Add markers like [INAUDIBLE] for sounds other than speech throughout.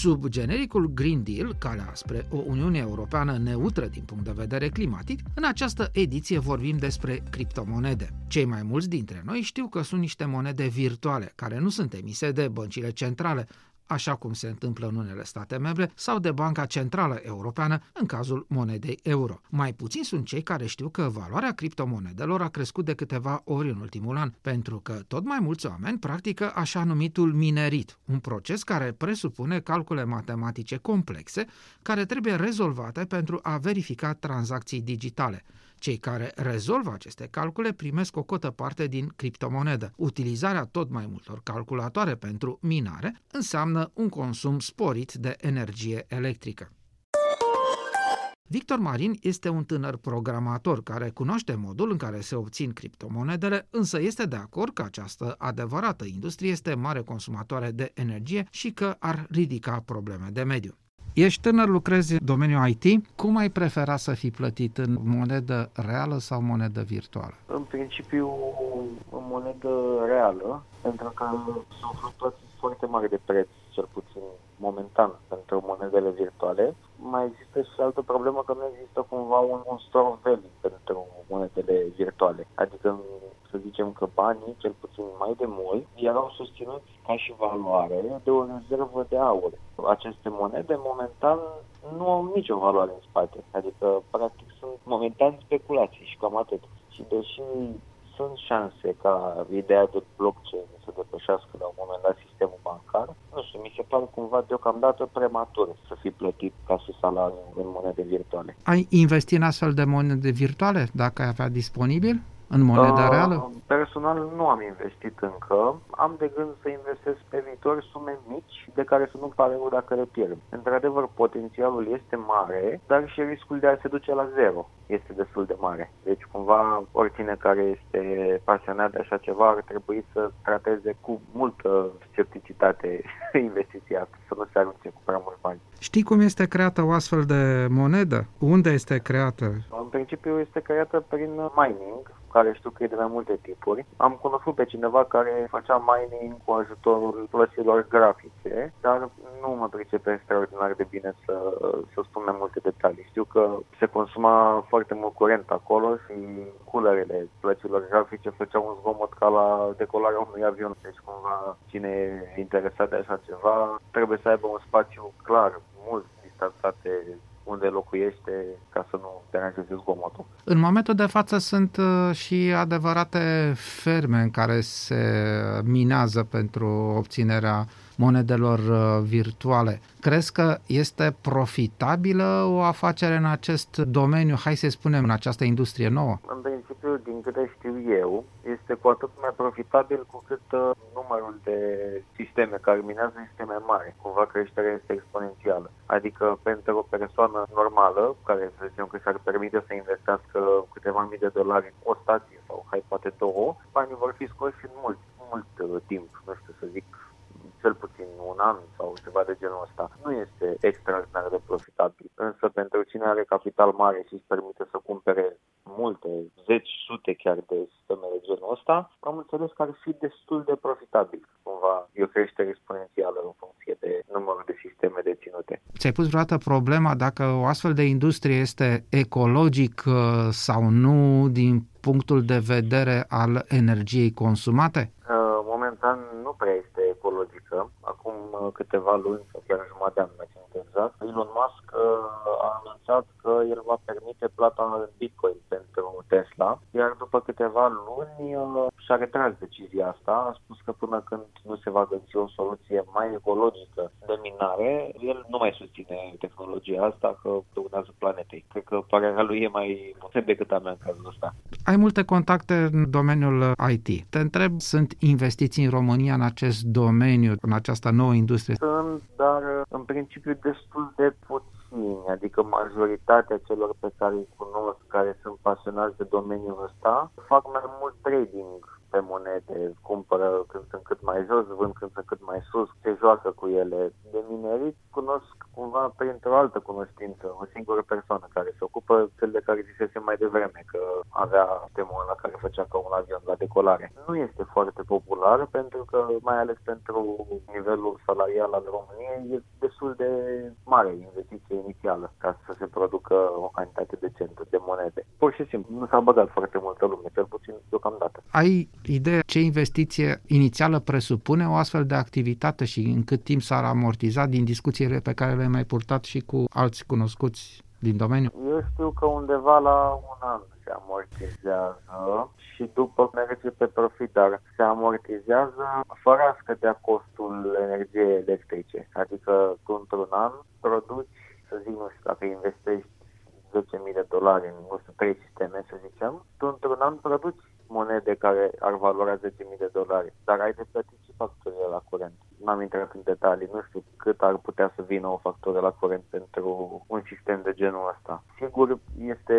Sub genericul Green Deal, calea spre o Uniune Europeană neutră din punct de vedere climatic, în această ediție vorbim despre criptomonede. Cei mai mulți dintre noi știu că sunt niște monede virtuale, care nu sunt emise de băncile centrale, așa cum se întâmplă în unele state membre, sau de Banca Centrală Europeană în cazul monedei euro. Mai puțin sunt cei care știu că valoarea criptomonedelor a crescut de câteva ori în ultimul an, pentru că tot mai mulți oameni practică așa numitul minerit, un proces care presupune calcule matematice complexe care trebuie rezolvate pentru a verifica tranzacții digitale. Cei care rezolvă aceste calcule primesc o cotă parte din criptomonedă. Utilizarea tot mai multor calculatoare pentru minare înseamnă un consum sporit de energie electrică. Victor Marin este un tânăr programator care cunoaște modul în care se obțin criptomonedele, însă este de acord că această adevărată industrie este mare consumatoare de energie și că ar ridica probleme de mediu. Ești tânăr, lucrezi în domeniul IT. Cum ai prefera să fii plătit în monedă reală sau monedă virtuală? În principiu, în monedă reală, pentru că sunt fluctuații foarte mari de preț, cel puțin momentan, pentru monedele virtuale. Mai există și altă problemă că nu există cumva un, un store value pentru monedele virtuale. Adică să zicem că banii, cel puțin mai de mult, erau susținuți ca și valoare de o rezervă de aur. Aceste monede, momentan, nu au nicio valoare în spate. Adică, practic, sunt momentan speculații și cam atât. Și deși sunt șanse ca ideea de blockchain să depășească la un moment dat sistemul bancar. Nu știu, mi se pare cumva deocamdată prematur să fii plătit ca și salariu în monede virtuale. Ai investit în astfel de monede virtuale, dacă ai avea disponibil? În moneda uh, reală? Personal nu am investit încă. Am de gând să investesc pe viitor sume mici de care să nu pare rău dacă le pierd. Într-adevăr, potențialul este mare, dar și riscul de a se duce la zero este destul de mare. Deci, cumva, oricine care este pasionat de așa ceva ar trebui să trateze cu multă scepticitate [LAUGHS] investiția, să nu se arunce cu prea mulți bani. Știi cum este creată o astfel de monedă? Unde este creată? În principiu este creată prin mining, care știu că e de mai multe tipuri. Am cunoscut pe cineva care făcea mining cu ajutorul plăților grafice, dar nu mă pricepe extraordinar de bine să, să spun mai multe detalii. Știu că se consuma foarte mult curent acolo și culerele plăților grafice făceau un zgomot ca la decolarea unui avion. Deci cumva cine e interesat de așa ceva trebuie să aibă un spațiu clar, mult distanțate unde locuiește ca să nu deranjeze zgomotul. În momentul de față sunt uh, și adevărate ferme în care se minează pentru obținerea monedelor uh, virtuale. Crezi că este profitabilă o afacere în acest domeniu, hai să spunem, în această industrie nouă? În principiu, din câte știu eu, este cu atât mai profitabil cu cât uh, numărul de sisteme care minează este mai mare. Cumva creșterea este exponențială. Adică pentru o persoană normală, care să zicem că și-ar permite să investească câteva mii de dolari în o stație sau hai poate două, banii vor fi scoși în mult, mult uh, timp, nu știu să zic, cel puțin un an sau ceva de genul ăsta. Nu este extraordinar de profitabil. Însă pentru cine are capital mare și își permite să cumpere multe, zeci, sute chiar de sisteme de genul ăsta, am înțeles că ar fi destul de profitabil. Cumva e o creștere exponențială în funcție de numărul de sisteme deținute. Ți-ai pus vreodată problema dacă o astfel de industrie este ecologic uh, sau nu din punctul de vedere al energiei consumate? Uh, momentan nu prea este ecologică. Acum uh, câteva luni sau chiar jumătate de an, mai țin exact, Elon Musk uh, a anunțat că el va permite plata în Bitcoin pentru Tesla, iar după câteva luni uh, și-a retras decizia asta, a spus că până când nu se va găsi o soluție mai ecologică de minare, el nu mai susține tehnologia asta, că dăunează planetei. Cred că părerea lui e mai puternică decât a mea în cazul ăsta. Ai multe contacte în domeniul IT. Te întreb, sunt investiții în România în acest domeniu, în această nouă industrie? Sunt, dar în principiu destul de puțini, adică majoritatea celor pe care îi cunosc, care sunt pasionați de domeniul ăsta, fac mai mult trading pe monede, cumpără când sunt cât mai jos, vând când sunt cât mai sus, se joacă cu ele. De minerit cunosc cumva printr-o altă cunoștință, o singură persoană care se ocupă, cel de care zisese mai devreme, că avea sistemul la care făcea ca un avion la decolare. Nu este foarte popular pentru că, mai ales pentru nivelul salarial al României, e destul de mare investiție inițială ca să se producă o cantitate decentă de monede. Pur și simplu, nu s-a băgat foarte multă lume, cel puțin deocamdată. Ai idee ce investiție inițială presupune o astfel de activitate și în cât timp s-ar amortiza din discuțiile pe care le-ai mai purtat și cu alți cunoscuți din domeniu? Eu știu că undeva la un an se amortizează și după merge pe profit, dar se amortizează fără a scădea costul energiei electrice. Adică tu într-un an produci, să zic, nu știu, dacă investești 10.000 de dolari în, nu știu, trei sisteme, să zicem, tu într-un an produci monede care ar valora 10.000 de dolari, dar ai de plătit și facturile la curent. N-am intrat în detalii, nu știu cât ar putea să vină o factură la curent pentru un sistem de genul ăsta. Sigur, este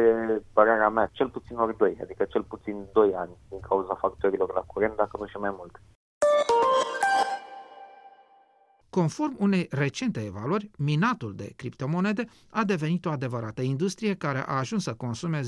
părerea mea, cel puțin ori 2, adică cel puțin 2 ani din cauza factorilor la curent, dacă nu și mai mult. Conform unei recente evaluări, minatul de criptomonede a devenit o adevărată industrie care a ajuns să consume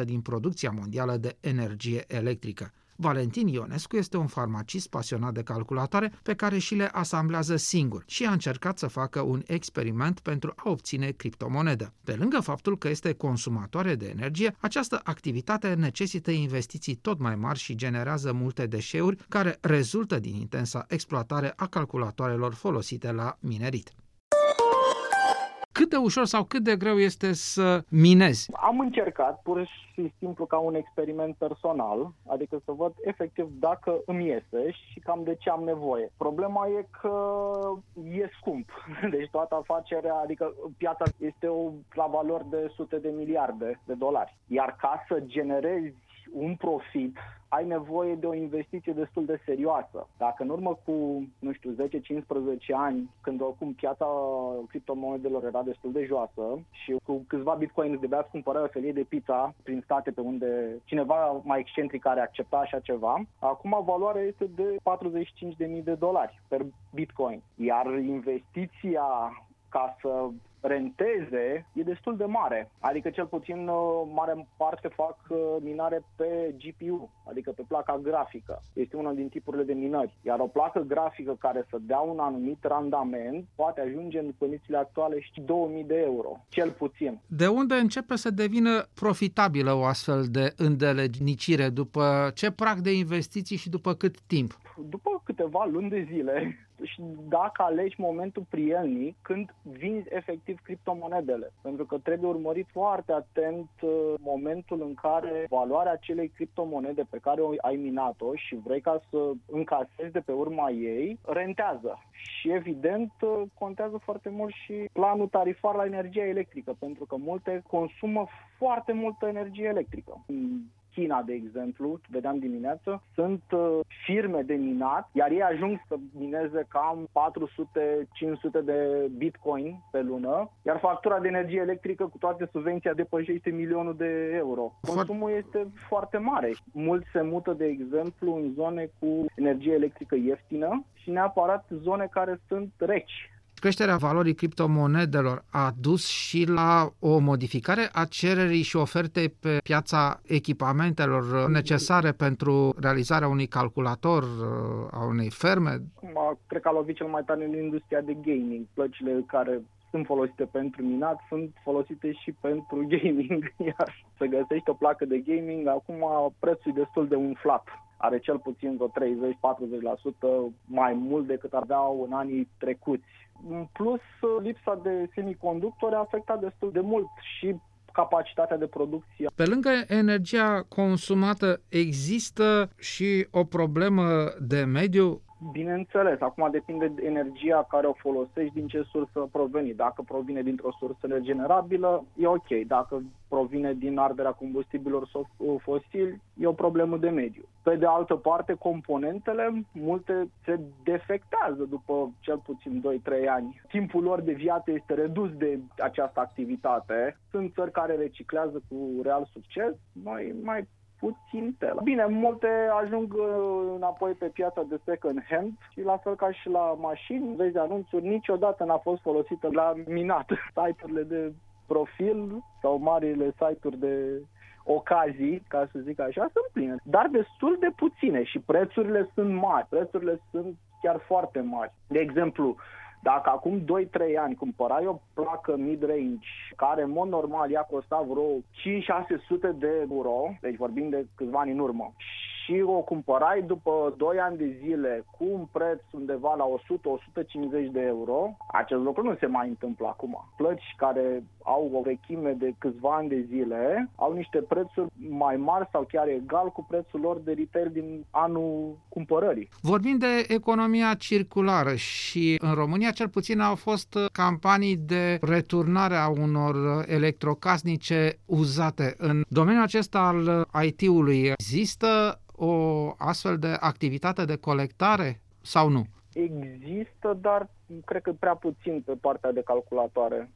0,5% din producția mondială de energie electrică. Valentin Ionescu este un farmacist pasionat de calculatoare pe care și le asamblează singur și a încercat să facă un experiment pentru a obține criptomonedă. Pe lângă faptul că este consumatoare de energie, această activitate necesită investiții tot mai mari și generează multe deșeuri care rezultă din intensa exploatare a calculatoarelor folosite la minerit cât de ușor sau cât de greu este să minezi? Am încercat pur și simplu ca un experiment personal, adică să văd efectiv dacă îmi iese și cam de ce am nevoie. Problema e că e scump. [LAUGHS] Deci toată afacerea, adică piața este o la valori de sute de miliarde de dolari. Iar ca să generezi un profit ai nevoie de o investiție destul de serioasă. Dacă în urmă cu, nu știu, 10-15 ani, când oricum piața criptomonedelor era destul de joasă și cu câțiva bitcoin de bea cumpăra o felie de pizza prin state pe unde cineva mai excentric care accepta așa ceva, acum valoarea este de 45.000 de dolari per bitcoin. Iar investiția ca să renteze e destul de mare. Adică cel puțin uh, mare parte fac uh, minare pe GPU, adică pe placa grafică. Este una din tipurile de minări. Iar o placă grafică care să dea un anumit randament poate ajunge în condițiile actuale și 2000 de euro, cel puțin. De unde începe să devină profitabilă o astfel de îndelenicire? După ce prag de investiții și după cât timp? După câteva luni de zile [LAUGHS] și dacă alegi momentul prielnic când vinzi efectiv criptomonedele. Pentru că trebuie urmărit foarte atent uh, momentul în care valoarea acelei criptomonede pe care o ai minat-o și vrei ca să încasezi de pe urma ei, rentează. Și evident uh, contează foarte mult și planul tarifar la energia electrică, pentru că multe consumă foarte multă energie electrică. China, de exemplu, vedeam dimineață, sunt uh, firme de minat, iar ei ajung să mineze cam 400-500 de bitcoin pe lună, iar factura de energie electrică cu toate subvenția depășește milionul de euro. Consumul este foarte mare. Mulți se mută, de exemplu, în zone cu energie electrică ieftină și neapărat zone care sunt reci Creșterea valorii criptomonedelor a dus și la o modificare a cererii și ofertei pe piața echipamentelor necesare pentru realizarea unui calculator, a unei ferme? Cred că a lovit cel mai tare în industria de gaming. Plăcile care sunt folosite pentru minat, sunt folosite și pentru [LAUGHS] gaming. Iar să găsești o placă de gaming, acum prețul e destul de umflat. Are cel puțin vreo 30-40% mai mult decât aveau în anii trecuți în plus, lipsa de semiconductori a afectat destul de mult și capacitatea de producție. Pe lângă energia consumată, există și o problemă de mediu Bineînțeles, acum depinde de energia care o folosești, din ce sursă proveni. Dacă provine dintr-o sursă regenerabilă, e ok. Dacă provine din arderea combustibilor fosili, e o problemă de mediu. Pe de altă parte, componentele, multe se defectează după cel puțin 2-3 ani. Timpul lor de viață este redus de această activitate. Sunt țări care reciclează cu real succes. Noi mai puțin tela. Bine, multe ajung uh, înapoi pe piața de second hand și la fel ca și la mașini, vezi anunțuri, niciodată n-a fost folosită la minat. [LAUGHS] Site-urile de profil sau marile site-uri de ocazii, ca să zic așa, sunt pline, dar destul de puține și prețurile sunt mari, prețurile sunt chiar foarte mari. De exemplu, dacă acum 2-3 ani cumpărai o placă mid-range care în mod normal ea costa vreo 5-600 de euro, deci vorbim de câțiva ani în urmă, și o cumpărai după 2 ani de zile cu un preț undeva la 100-150 de euro, acest lucru nu se mai întâmplă acum. Plăci care au o vechime de câțiva ani de zile au niște prețuri mai mari sau chiar egal cu prețul lor de retail din anul cumpărării. Vorbim de economia circulară și în România cel puțin au fost campanii de returnare a unor electrocasnice uzate. În domeniul acesta al IT-ului există o astfel de activitate de colectare sau nu? Există, dar cred că prea puțin pe partea de calculatoare.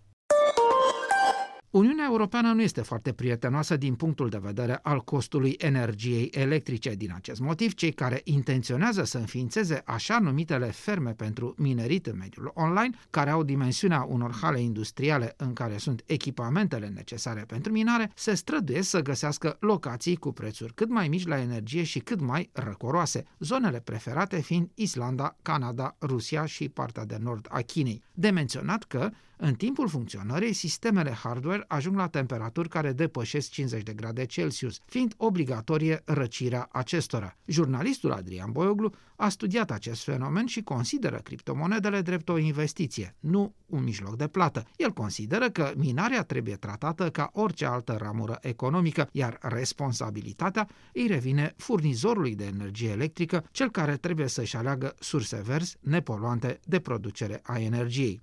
Uniunea Europeană nu este foarte prietenoasă din punctul de vedere al costului energiei electrice. Din acest motiv, cei care intenționează să înființeze așa numitele ferme pentru minerit în mediul online, care au dimensiunea unor hale industriale în care sunt echipamentele necesare pentru minare, se străduiesc să găsească locații cu prețuri cât mai mici la energie și cât mai răcoroase, zonele preferate fiind Islanda, Canada, Rusia și partea de nord a Chinei. De menționat că în timpul funcționării, sistemele hardware ajung la temperaturi care depășesc 50 de grade Celsius, fiind obligatorie răcirea acestora. Jurnalistul Adrian Boioglu a studiat acest fenomen și consideră criptomonedele drept o investiție, nu un mijloc de plată. El consideră că minarea trebuie tratată ca orice altă ramură economică, iar responsabilitatea îi revine furnizorului de energie electrică, cel care trebuie să-și aleagă surse verzi, nepoluante de producere a energiei.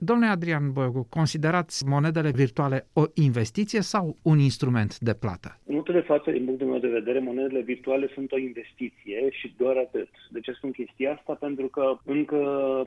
Domnule Adrian Băgu, considerați monedele virtuale o investiție sau un instrument de plată? În momentul de față, din punctul meu de vedere, monedele virtuale sunt o investiție și doar atât. De ce spun chestia asta? Pentru că încă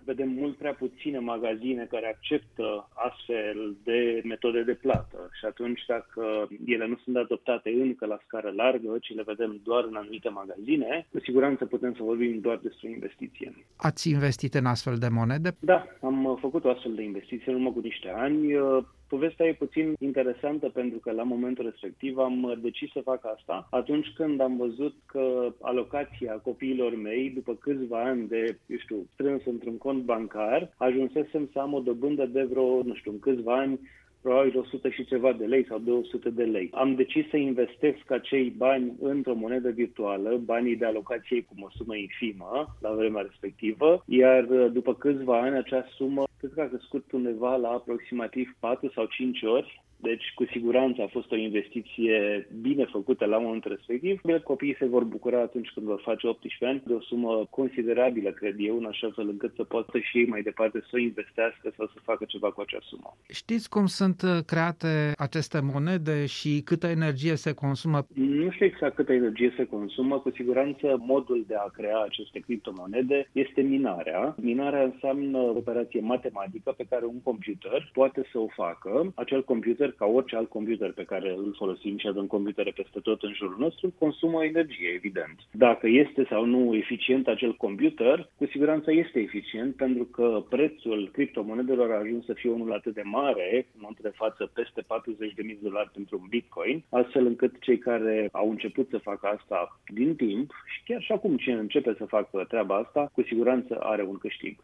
vedem mult prea puține magazine care acceptă astfel de metode de plată și atunci dacă ele nu sunt adoptate încă la scară largă, ci le vedem doar în anumite magazine, cu siguranță putem să vorbim doar despre investiție. Ați investit în astfel de monede? Da, am făcut o astfel de de investiții în urmă cu niște ani. Uh, povestea e puțin interesantă pentru că la momentul respectiv am uh, decis să fac asta atunci când am văzut că alocația copiilor mei, după câțiva ani de, eu știu, strâns într-un cont bancar, ajunsesem să am o dobândă de vreo, nu știu, în câțiva ani probabil 100 și ceva de lei sau 200 de lei. Am decis să investesc acei bani într-o monedă virtuală, banii de alocație cu o sumă infimă la vremea respectivă, iar uh, după câțiva ani acea sumă cred că a crescut undeva la aproximativ 4 sau 5 ori deci, cu siguranță a fost o investiție bine făcută la momentul respectiv. Bine, copiii se vor bucura atunci când vor face 18 ani de o sumă considerabilă, cred eu, în așa fel încât să poată și ei mai departe să o investească sau să facă ceva cu acea sumă. Știți cum sunt uh, create aceste monede și câtă energie se consumă? Nu știu exact câtă energie se consumă. Cu siguranță, modul de a crea aceste criptomonede este minarea. Minarea înseamnă o operație matematică pe care un computer poate să o facă. Acel computer ca orice alt computer pe care îl folosim și avem computere peste tot în jurul nostru, consumă energie, evident. Dacă este sau nu eficient acel computer, cu siguranță este eficient pentru că prețul criptomonedelor a ajuns să fie unul atât de mare, în momentul de față peste 40.000 de dolari pentru un bitcoin, astfel încât cei care au început să facă asta din timp și chiar și acum cine începe să facă treaba asta, cu siguranță are un câștig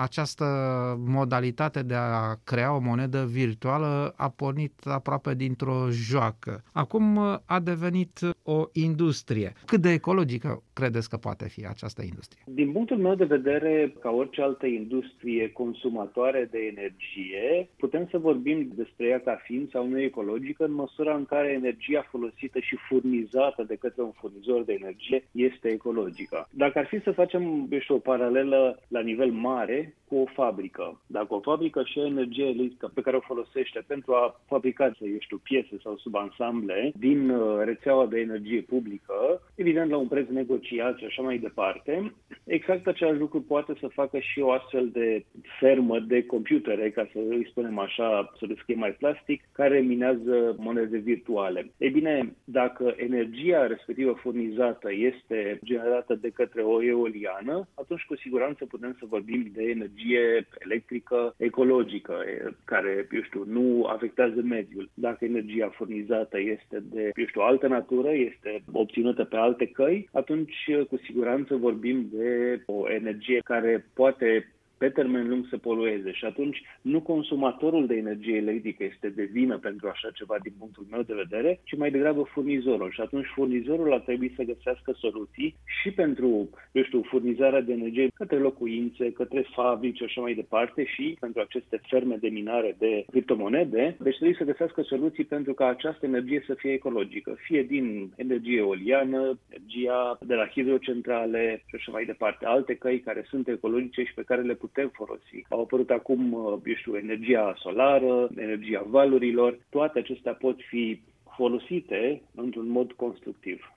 această modalitate de a crea o monedă virtuală a pornit aproape dintr-o joacă. Acum a devenit o industrie. Cât de ecologică credeți că poate fi această industrie? Din punctul meu de vedere, ca orice altă industrie consumatoare de energie, putem să vorbim despre ea ca fiind sau nu ecologică în măsura în care energia folosită și furnizată de către un furnizor de energie este ecologică. Dacă ar fi să facem, eu știu, o paralelă la nivel mare, cu o fabrică. Dacă o fabrică și energie electrică pe care o folosește pentru a fabrica, eu știu, piese sau subansamble din uh, rețeaua de energie publică, evident la un preț negociat și așa mai departe, exact același lucru poate să facă și o astfel de fermă de computere, ca să îi spunem așa, să descrie mai plastic, care minează monede virtuale. Ei bine, dacă energia respectivă furnizată este generată de către o eoliană, atunci cu siguranță putem să vorbim de energie electrică ecologică, care, eu știu, nu afectează mediul. Dacă energia furnizată este de, eu știu, altă natură, este obținută pe alte căi, atunci cu siguranță vorbim de o energie care poate pe termen lung să polueze. Și atunci nu consumatorul de energie electrică este de vină pentru așa ceva din punctul meu de vedere, ci mai degrabă furnizorul. Și atunci furnizorul ar trebui să găsească soluții și pentru, eu știu, furnizarea de energie către locuințe, către fabrici și așa mai departe și pentru aceste ferme de minare de criptomonede, deci trebuie să găsească soluții pentru ca această energie să fie ecologică, fie din energie eoliană, energia de la hidrocentrale și așa mai departe, alte căi care sunt ecologice și pe care le putem putem folosi. Au apărut acum, uh, eu știu, energia solară, energia valurilor, toate acestea pot fi folosite într-un mod constructiv.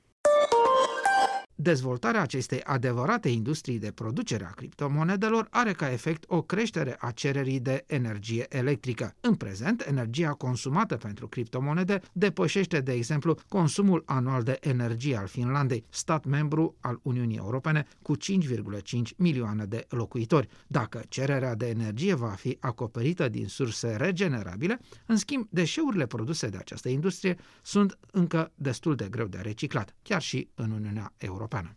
Dezvoltarea acestei adevărate industrii de producere a criptomonedelor are ca efect o creștere a cererii de energie electrică. În prezent, energia consumată pentru criptomonede depășește, de exemplu, consumul anual de energie al Finlandei, stat membru al Uniunii Europene cu 5,5 milioane de locuitori. Dacă cererea de energie va fi acoperită din surse regenerabile, în schimb, deșeurile produse de această industrie sunt încă destul de greu de reciclat, chiar și în Uniunea Europeană. Europana.